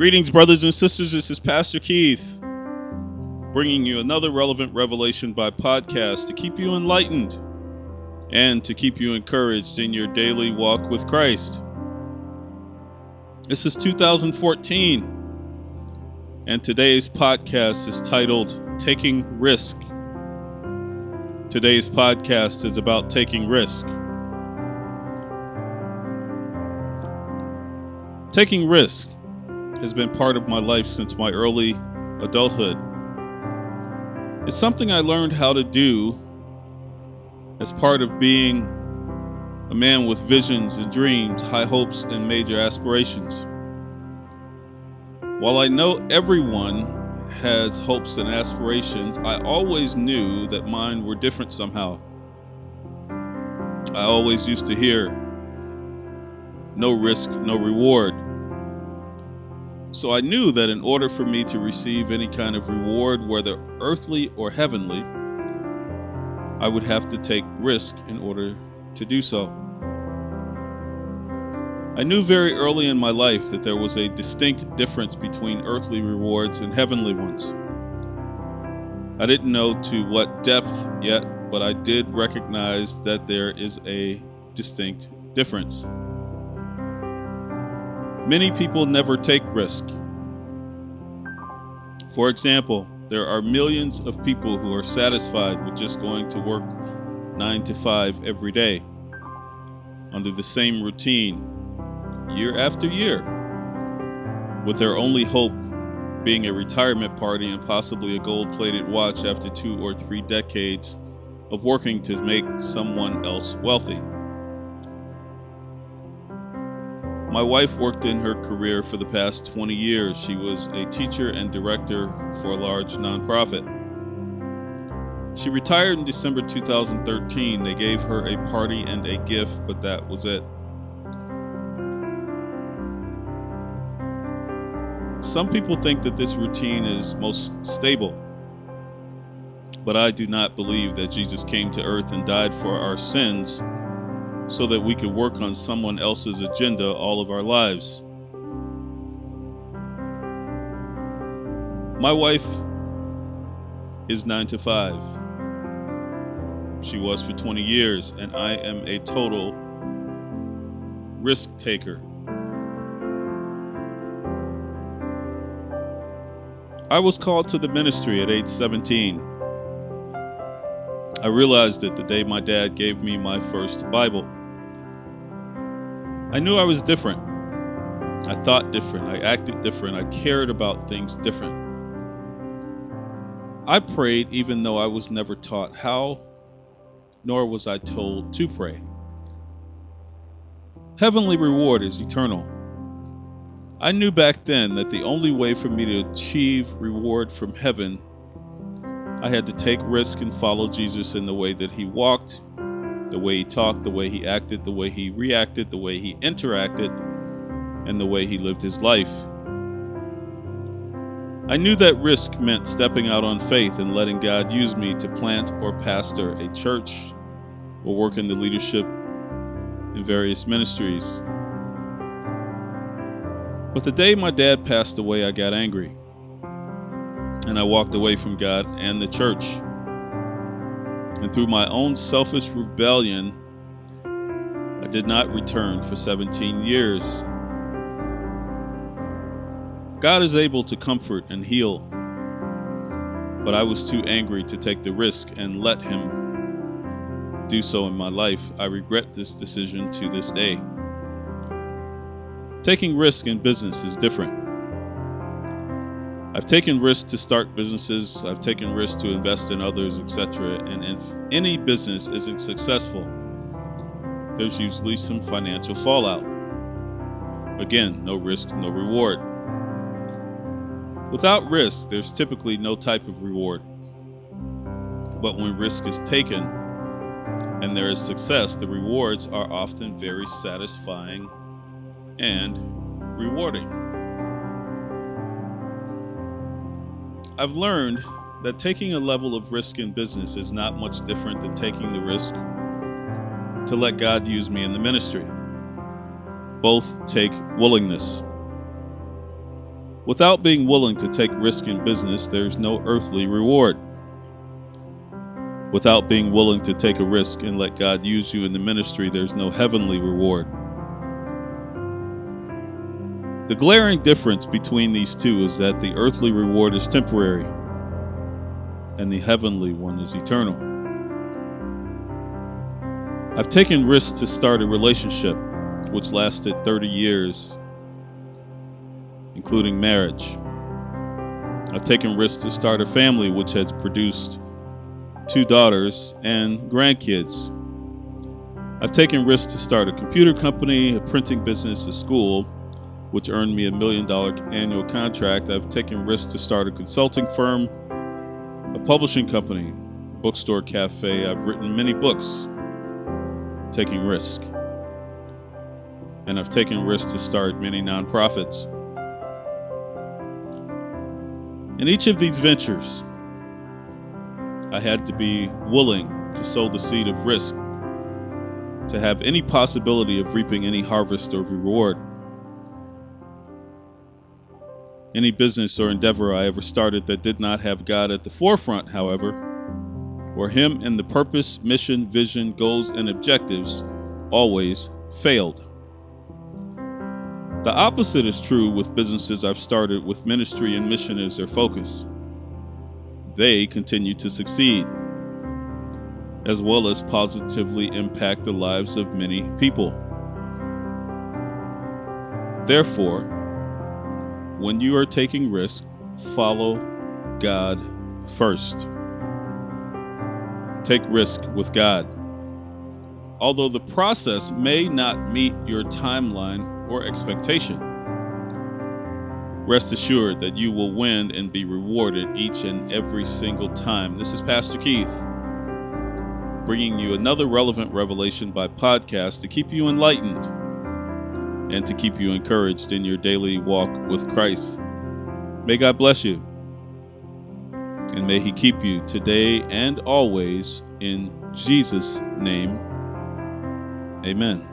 Greetings, brothers and sisters. This is Pastor Keith, bringing you another relevant revelation by podcast to keep you enlightened and to keep you encouraged in your daily walk with Christ. This is 2014, and today's podcast is titled Taking Risk. Today's podcast is about taking risk. Taking risk has been part of my life since my early adulthood. It's something I learned how to do as part of being a man with visions and dreams, high hopes, and major aspirations. While I know everyone has hopes and aspirations, I always knew that mine were different somehow. I always used to hear no risk, no reward. So I knew that in order for me to receive any kind of reward, whether earthly or heavenly, I would have to take risk in order to do so. I knew very early in my life that there was a distinct difference between earthly rewards and heavenly ones. I didn't know to what depth yet, but I did recognize that there is a distinct difference. Many people never take risk. For example, there are millions of people who are satisfied with just going to work 9 to 5 every day under the same routine year after year, with their only hope being a retirement party and possibly a gold plated watch after two or three decades of working to make someone else wealthy. My wife worked in her career for the past 20 years. She was a teacher and director for a large nonprofit. She retired in December 2013. They gave her a party and a gift, but that was it. Some people think that this routine is most stable, but I do not believe that Jesus came to earth and died for our sins so that we could work on someone else's agenda all of our lives. My wife is 9 to 5. She was for 20 years, and I am a total risk taker. I was called to the ministry at age 17. I realized it the day my dad gave me my first Bible. I knew I was different. I thought different. I acted different. I cared about things different. I prayed even though I was never taught how, nor was I told to pray. Heavenly reward is eternal. I knew back then that the only way for me to achieve reward from heaven, I had to take risk and follow Jesus in the way that he walked the way he talked, the way he acted, the way he reacted, the way he interacted, and the way he lived his life. I knew that risk meant stepping out on faith and letting God use me to plant or pastor a church or work in the leadership in various ministries. But the day my dad passed away, I got angry. And I walked away from God and the church and through my own selfish rebellion, I did not return for 17 years. God is able to comfort and heal, but I was too angry to take the risk and let Him do so in my life. I regret this decision to this day. Taking risk in business is different. I've taken risks to start businesses, I've taken risks to invest in others, etc. And if any business isn't successful, there's usually some financial fallout. Again, no risk, no reward. Without risk, there's typically no type of reward. But when risk is taken and there is success, the rewards are often very satisfying and rewarding. I've learned that taking a level of risk in business is not much different than taking the risk to let God use me in the ministry. Both take willingness. Without being willing to take risk in business, there's no earthly reward. Without being willing to take a risk and let God use you in the ministry, there's no heavenly reward. The glaring difference between these two is that the earthly reward is temporary and the heavenly one is eternal. I've taken risks to start a relationship which lasted 30 years, including marriage. I've taken risks to start a family which has produced two daughters and grandkids. I've taken risks to start a computer company, a printing business, a school, which earned me a million dollar annual contract. I've taken risks to start a consulting firm, a publishing company, bookstore cafe. I've written many books, taking risk. And I've taken risks to start many nonprofits. In each of these ventures, I had to be willing to sow the seed of risk to have any possibility of reaping any harvest or reward. Any business or endeavor I ever started that did not have God at the forefront, however, or Him and the purpose, mission, vision, goals, and objectives, always failed. The opposite is true with businesses I've started with ministry and mission as their focus. They continue to succeed, as well as positively impact the lives of many people. Therefore, when you are taking risk, follow God first. Take risk with God. Although the process may not meet your timeline or expectation, rest assured that you will win and be rewarded each and every single time. This is Pastor Keith bringing you another relevant revelation by podcast to keep you enlightened and to keep you encouraged in your daily walk with Christ. May God bless you. And may He keep you today and always in Jesus' name. Amen.